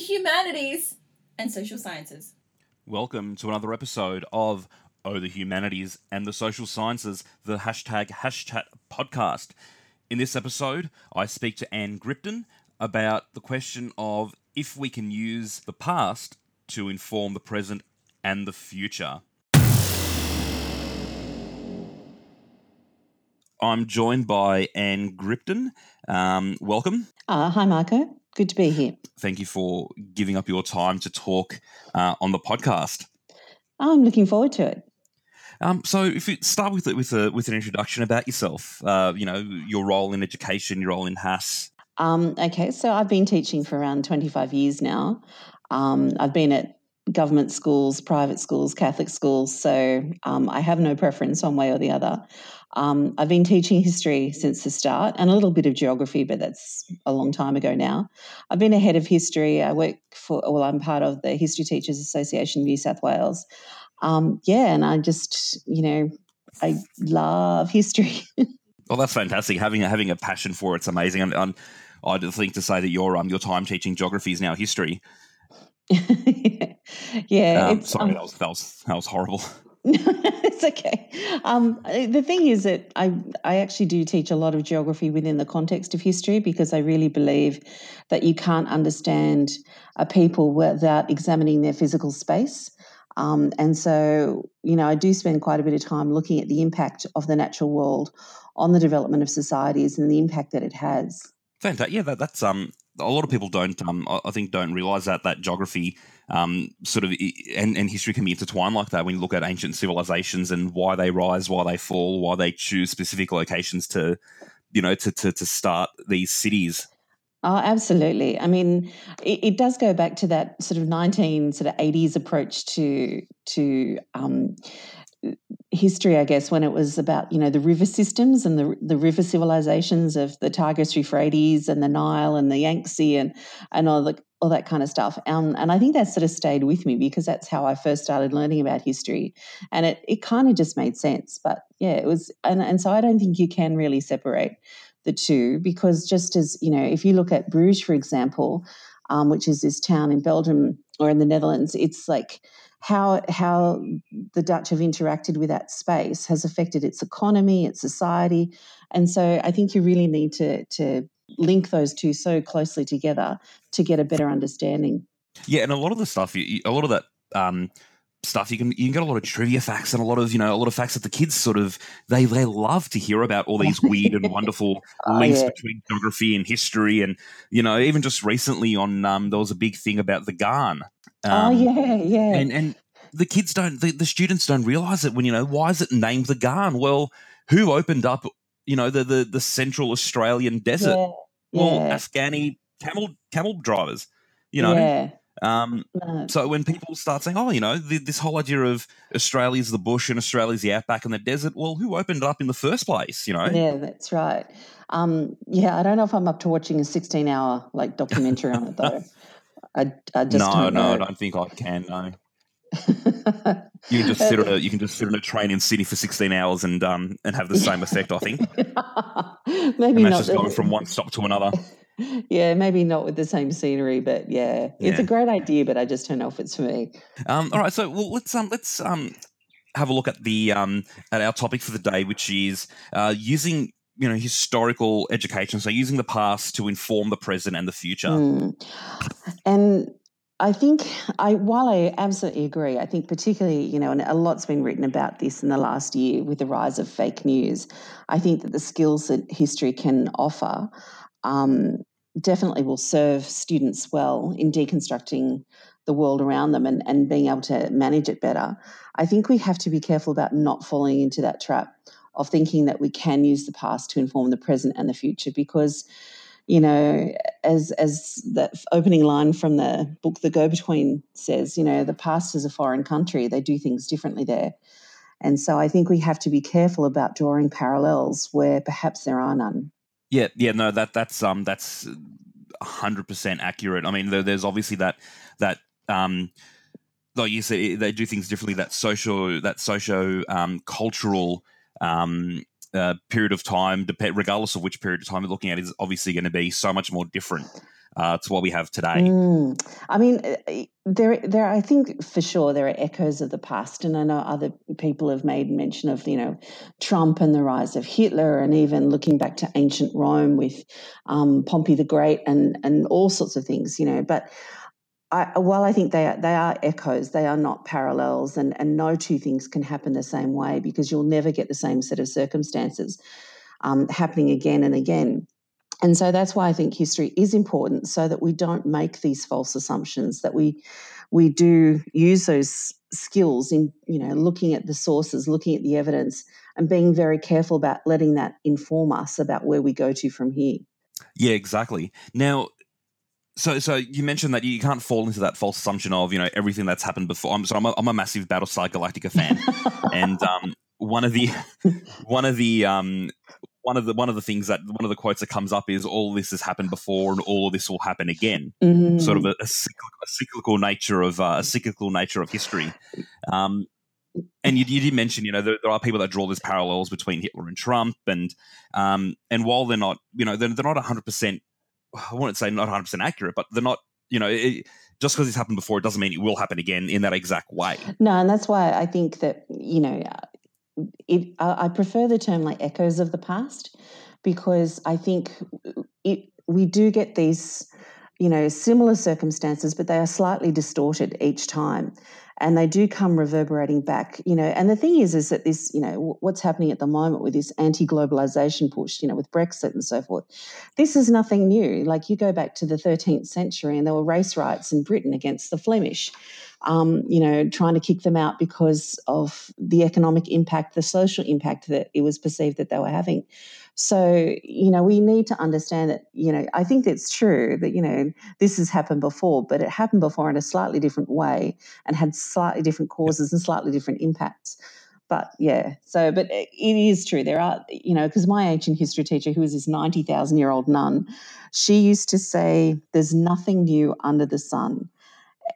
humanities and social sciences. Welcome to another episode of Oh the Humanities and the Social Sciences, the hashtag hashtag podcast. In this episode, I speak to Anne Gripton about the question of if we can use the past to inform the present and the future. I'm joined by Anne Gripton. Um, welcome. Uh, hi, Marco. Good to be here. Thank you for giving up your time to talk uh, on the podcast. I'm looking forward to it. Um, so, if you start with with a, with an introduction about yourself, uh, you know your role in education, your role in HASS. Um, okay, so I've been teaching for around 25 years now. Um, I've been at government schools, private schools, Catholic schools, so um, I have no preference one way or the other. Um, I've been teaching history since the start and a little bit of geography, but that's a long time ago now. I've been a head of history. I work for, well, I'm part of the History Teachers Association of New South Wales. Um, yeah, and I just, you know, I love history. well, that's fantastic. Having having a passion for it's amazing. And, and I'd think to say that your um your time teaching geography is now history. yeah, um, sorry, um, that was that was that was horrible. it's okay. Um, the thing is that I I actually do teach a lot of geography within the context of history because I really believe that you can't understand a people without examining their physical space. Um, and so, you know, I do spend quite a bit of time looking at the impact of the natural world on the development of societies and the impact that it has. Fantastic. Yeah, that, that's um a lot of people don't um I think don't realize that that geography um sort of and, and history can be intertwined like that when you look at ancient civilizations and why they rise, why they fall, why they choose specific locations to you know to to, to start these cities. Oh, absolutely. I mean, it, it, does go back to that sort of nineteen sort of eighties approach to to um, history, I guess, when it was about you know the river systems and the the river civilizations of the Tigris Euphrates and the Nile and the Yangtze and and all the all that kind of stuff. Um, and I think that sort of stayed with me because that's how I first started learning about history, and it it kind of just made sense. But yeah, it was, and and so I don't think you can really separate the two because just as you know, if you look at Bruges, for example, um, which is this town in Belgium or in the Netherlands, it's like how how the Dutch have interacted with that space has affected its economy, its society, and so I think you really need to to link those two so closely together to get a better understanding. Yeah, and a lot of the stuff, a lot of that. Um, stuff you can you can get a lot of trivia facts and a lot of you know a lot of facts that the kids sort of they they love to hear about all these weird and wonderful oh, links yeah. between geography and history and you know even just recently on um there was a big thing about the Ghan Oh, um, oh yeah, yeah. And and the kids don't, the, the students don't realize it when you know why is it named the Ghan? Well, who opened up you know the the, the Central Australian desert? Yeah, well, yeah. Afghani camel camel drivers. You know. Um, no. So when people start saying, "Oh, you know, the, this whole idea of Australia's the bush and Australia's the outback and the desert," well, who opened it up in the first place? You know? Yeah, that's right. Um, yeah, I don't know if I'm up to watching a 16 hour like documentary on it though. I, I just no, no, I don't think I can. No. you can just sit on a you can just sit on a train in Sydney for sixteen hours and um and have the same effect. I think. maybe and not. just going from one stop to another. Yeah, maybe not with the same scenery, but yeah, it's a great idea. But I just don't know if it's for me. Um, all right, so well, let's um let's um have a look at the um at our topic for the day, which is uh, using you know historical education so using the past to inform the present and the future mm. and I think I while I absolutely agree, I think particularly, you know, and a lot's been written about this in the last year with the rise of fake news. I think that the skills that history can offer um, definitely will serve students well in deconstructing the world around them and, and being able to manage it better. I think we have to be careful about not falling into that trap of thinking that we can use the past to inform the present and the future because you know as as the opening line from the book the go between says you know the past is a foreign country. They do things differently there. And so i think we have to be careful about drawing parallels where perhaps there are none yeah yeah no that that's um that's 100% accurate i mean there, there's obviously that that um like you said they do things differently that social that socio um, cultural um, uh, period of time, regardless of which period of time you're looking at, is obviously going to be so much more different. Uh, to what we have today. Mm. I mean, uh, there, there. I think for sure there are echoes of the past, and I know other people have made mention of you know Trump and the rise of Hitler, and even looking back to ancient Rome with um, Pompey the Great, and and all sorts of things. You know, but I, while I think they are, they are echoes, they are not parallels, and, and no two things can happen the same way because you'll never get the same set of circumstances um, happening again and again. And so that's why I think history is important, so that we don't make these false assumptions. That we we do use those skills in you know looking at the sources, looking at the evidence, and being very careful about letting that inform us about where we go to from here. Yeah, exactly. Now, so, so you mentioned that you can't fall into that false assumption of you know everything that's happened before. I'm so I'm a, I'm a massive Battlestar Galactica fan, and um, one of the one of the um, one of the one of the things that one of the quotes that comes up is all this has happened before and all of this will happen again. Mm-hmm. Sort of a, a, cyclical, a, cyclical, nature of uh, a cyclical nature of history. Um, and you, you, did mention, you know, there, there, are people that draw these parallels between Hitler and Trump, and um, and while they're not, you know, they're, they're not 100 percent I wouldn't say not 100 percent accurate, but they're not. You know, it, just because it's happened before, it doesn't mean it will happen again in that exact way. No, and that's why I think that you know, it. I prefer the term like echoes of the past because I think it. We do get these, you know, similar circumstances, but they are slightly distorted each time and they do come reverberating back you know and the thing is is that this you know what's happening at the moment with this anti-globalization push you know with brexit and so forth this is nothing new like you go back to the 13th century and there were race riots in britain against the flemish um, you know trying to kick them out because of the economic impact the social impact that it was perceived that they were having so, you know, we need to understand that, you know, I think it's true that, you know, this has happened before, but it happened before in a slightly different way and had slightly different causes and slightly different impacts. But yeah, so, but it is true. There are, you know, because my ancient history teacher, who was this 90,000 year old nun, she used to say, there's nothing new under the sun.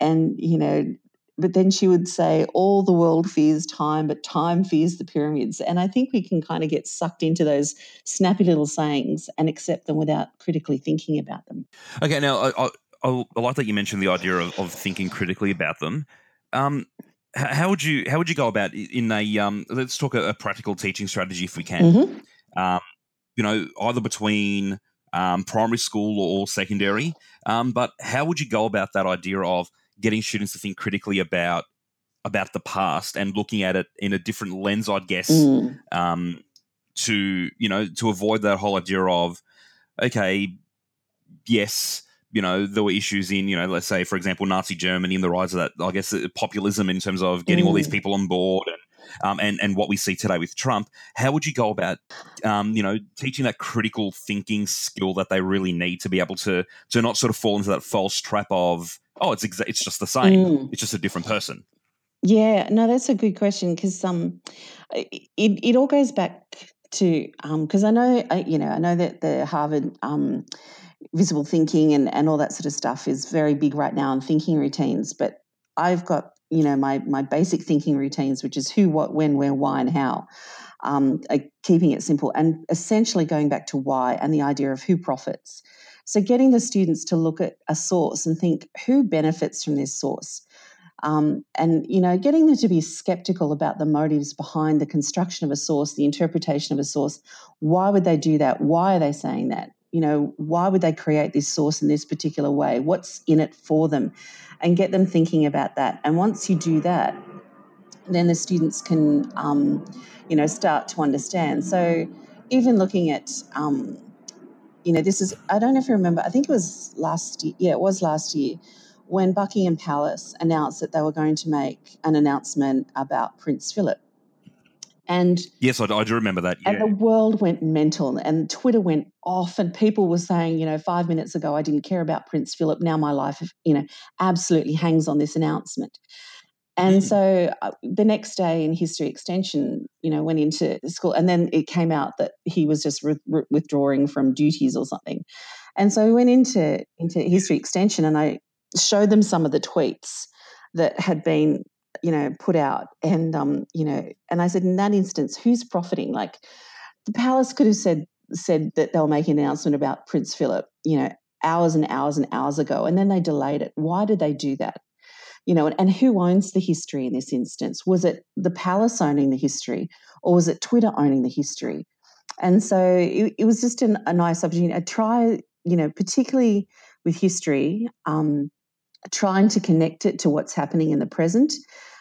And, you know, but then she would say, All the world fears time, but time fears the pyramids. And I think we can kind of get sucked into those snappy little sayings and accept them without critically thinking about them. Okay, now I, I, I like that you mentioned the idea of, of thinking critically about them. Um, how would you how would you go about in a um, let's talk a, a practical teaching strategy if we can mm-hmm. um, you know either between um, primary school or secondary um, but how would you go about that idea of getting students to think critically about about the past and looking at it in a different lens, I'd guess, mm. um, to you know to avoid that whole idea of okay, yes, you know there were issues in you know let's say for example Nazi Germany and the rise of that I guess uh, populism in terms of getting mm. all these mm. people on board and. Um, and and what we see today with Trump, how would you go about, um, you know, teaching that critical thinking skill that they really need to be able to to not sort of fall into that false trap of oh, it's exa- it's just the same. Mm. It's just a different person. Yeah, no, that's a good question because um, it it all goes back to because um, I know you know I know that the Harvard um, visible thinking and and all that sort of stuff is very big right now in thinking routines, but I've got you know my my basic thinking routines, which is who, what, when, where, why, and how. Um, keeping it simple and essentially going back to why and the idea of who profits. So, getting the students to look at a source and think who benefits from this source. Um, and you know, getting them to be skeptical about the motives behind the construction of a source, the interpretation of a source. Why would they do that? Why are they saying that? You know, why would they create this source in this particular way? What's in it for them? And get them thinking about that. And once you do that, then the students can, um, you know, start to understand. So, even looking at um, you know, this is, I don't know if you remember, I think it was last year, yeah, it was last year, when Buckingham Palace announced that they were going to make an announcement about Prince Philip. And yes, I, I do remember that. Yeah. And the world went mental, and Twitter went off, and people were saying, you know, five minutes ago I didn't care about Prince Philip. Now my life, you know, absolutely hangs on this announcement. And mm. so uh, the next day in history extension, you know, went into school, and then it came out that he was just re- re- withdrawing from duties or something. And so we went into into history extension, and I showed them some of the tweets that had been, you know, put out, and um, you know, and I said, in that instance, who's profiting? Like, the palace could have said said that they'll make an announcement about Prince Philip, you know, hours and hours and hours ago, and then they delayed it. Why did they do that? You know, and, and who owns the history in this instance? Was it the palace owning the history, or was it Twitter owning the history? And so it, it was just an, a nice opportunity. I try, you know, particularly with history, um, trying to connect it to what's happening in the present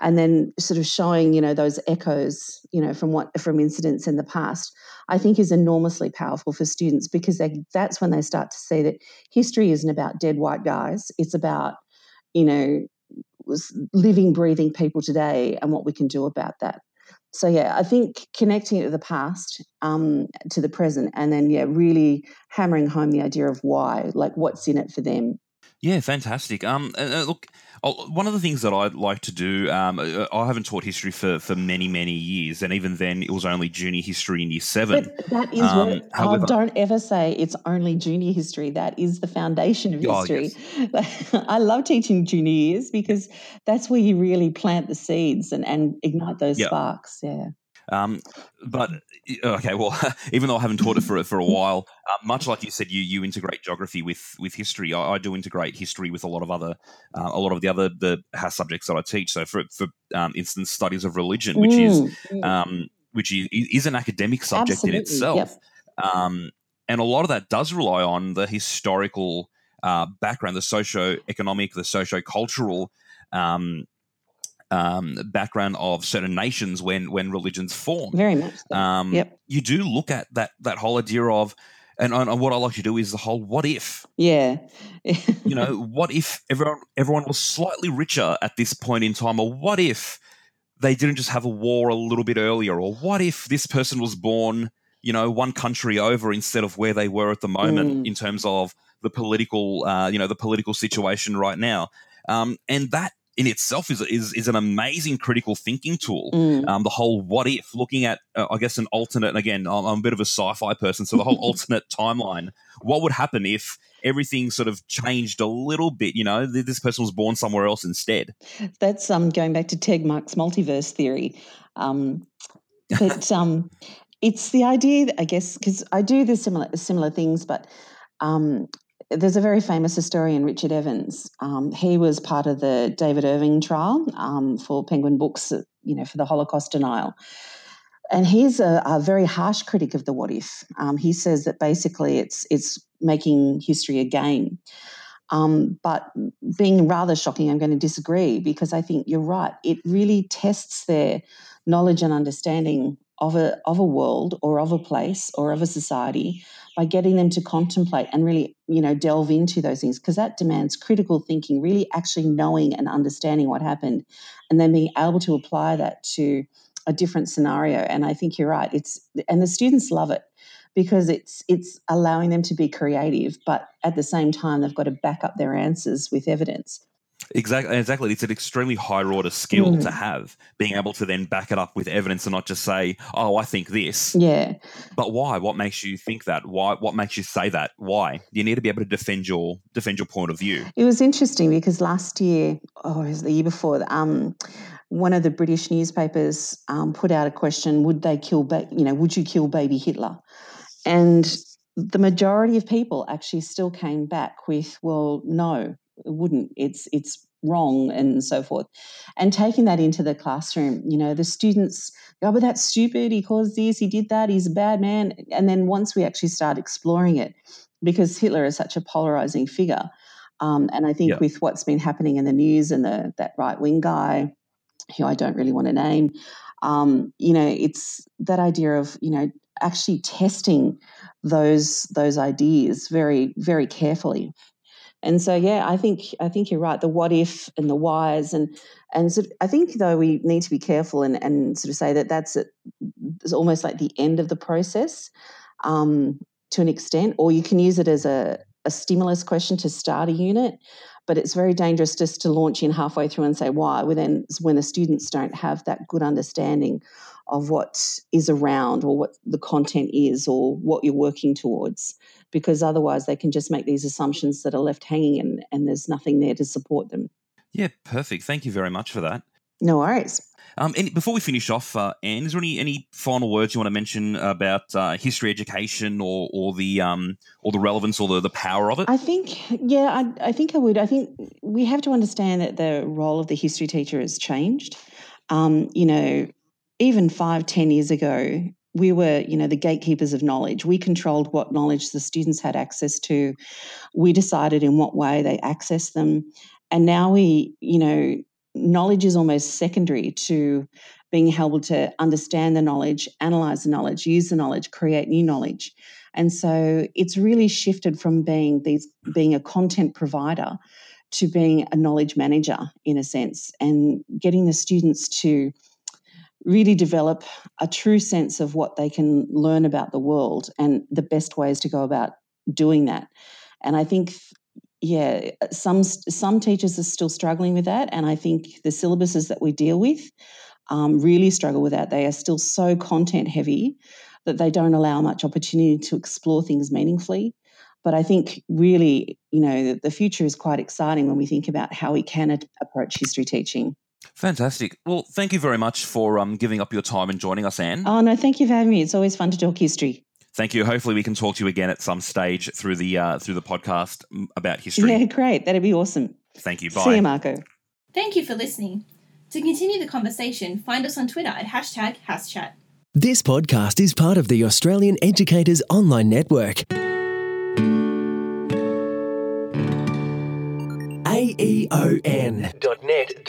and then sort of showing you know those echoes you know from what from incidents in the past i think is enormously powerful for students because they, that's when they start to see that history isn't about dead white guys. It's about you know living breathing people today and what we can do about that. So yeah i think connecting it to the past um, to the present and then yeah really hammering home the idea of why like what's in it for them yeah, fantastic. Um, uh, look, one of the things that I'd like to do, um, uh, I haven't taught history for, for many, many years, and even then, it was only junior history in year seven. But that is um, what, however, oh, don't ever say it's only junior history. That is the foundation of oh, history. Oh, yes. I love teaching junior years because that's where you really plant the seeds and, and ignite those sparks. Yeah. Um, but okay, well, even though I haven't taught it for for a while, uh, much like you said, you you integrate geography with with history. I, I do integrate history with a lot of other uh, a lot of the other the subjects that I teach. So, for for um, instance, studies of religion, which mm, is mm. um, which is, is, an academic subject Absolutely. in itself, yep. um, and a lot of that does rely on the historical uh, background, the socio-economic, the socio-cultural um, um, background of certain nations when when religions form. Very much. So. Um, yep. You do look at that that whole idea of. And, and what I like to do is the whole what if. Yeah. you know, what if everyone everyone was slightly richer at this point in time, or what if they didn't just have a war a little bit earlier, or what if this person was born, you know, one country over instead of where they were at the moment mm. in terms of the political, uh, you know, the political situation right now. Um, and that in itself is is is an amazing critical thinking tool. Mm. Um, the whole what if, looking at uh, I guess an alternate. And again, I'm, I'm, a bit of a sci-fi person, so the whole alternate timeline. What would happen if everything sort of changed a little bit? You know, this person was born somewhere else instead. That's um, going back to Tegmark's multiverse theory. Um, but um, it's the idea, that, I guess, because I do the similar similar things, but um, there's a very famous historian, Richard Evans. Um, he was part of the David Irving trial um, for Penguin Books, you know, for the Holocaust denial. And he's a, a very harsh critic of the what if. Um, he says that basically it's it's making history a game. Um, but being rather shocking, I'm going to disagree because I think you're right. It really tests their knowledge and understanding of a of a world or of a place or of a society by getting them to contemplate and really you know delve into those things because that demands critical thinking really actually knowing and understanding what happened and then being able to apply that to a different scenario. And i think you're right it's and the students love it because it's it's allowing them to be creative but at the same time they've got to back up their answers with evidence Exactly, exactly. It's an extremely high order skill mm. to have, being able to then back it up with evidence and not just say, "Oh, I think this." Yeah. But why? What makes you think that? Why? What makes you say that? Why? You need to be able to defend your defend your point of view. It was interesting because last year, or oh, it was the year before, um, one of the British newspapers um, put out a question: Would they kill? Ba- you know, would you kill baby Hitler? And the majority of people actually still came back with, "Well, no." Wouldn't. It's it's wrong and so forth. And taking that into the classroom, you know, the students go, oh, but that's stupid. He caused this, he did that, he's a bad man. And then once we actually start exploring it, because Hitler is such a polarizing figure, um, and I think yeah. with what's been happening in the news and the that right wing guy, who I don't really want to name, um, you know, it's that idea of you know actually testing those those ideas very very carefully and so, yeah, I think I think you're right. The what if and the whys, and and so I think though we need to be careful and, and sort of say that that's it's almost like the end of the process um, to an extent, or you can use it as a, a stimulus question to start a unit. But it's very dangerous just to launch in halfway through and say why. When then when the students don't have that good understanding of what is around or what the content is or what you're working towards because otherwise they can just make these assumptions that are left hanging and, and there's nothing there to support them. Yeah, perfect. Thank you very much for that. No worries. Um, and before we finish off, uh, Anne, is there any, any final words you want to mention about uh, history education or, or the um, or the relevance or the, the power of it? I think, yeah, I, I think I would. I think we have to understand that the role of the history teacher has changed. Um, you know, even five, ten years ago, we were, you know, the gatekeepers of knowledge. We controlled what knowledge the students had access to. We decided in what way they access them. And now we, you know, knowledge is almost secondary to being able to understand the knowledge, analyze the knowledge, use the knowledge, create new knowledge. And so it's really shifted from being these being a content provider to being a knowledge manager in a sense and getting the students to really develop a true sense of what they can learn about the world and the best ways to go about doing that. And I think yeah, some some teachers are still struggling with that, and I think the syllabuses that we deal with um, really struggle with that. They are still so content heavy that they don't allow much opportunity to explore things meaningfully. But I think really, you know, the future is quite exciting when we think about how we can approach history teaching. Fantastic. Well, thank you very much for um, giving up your time and joining us, Anne. Oh, no, thank you for having me. It's always fun to talk history. Thank you. Hopefully, we can talk to you again at some stage through the uh, through the podcast about history. Yeah, great. That'd be awesome. Thank you. Bye. See you, Marco. Thank you for listening. To continue the conversation, find us on Twitter at hashtag HASSchat. This podcast is part of the Australian Educators Online Network. aeon.net.au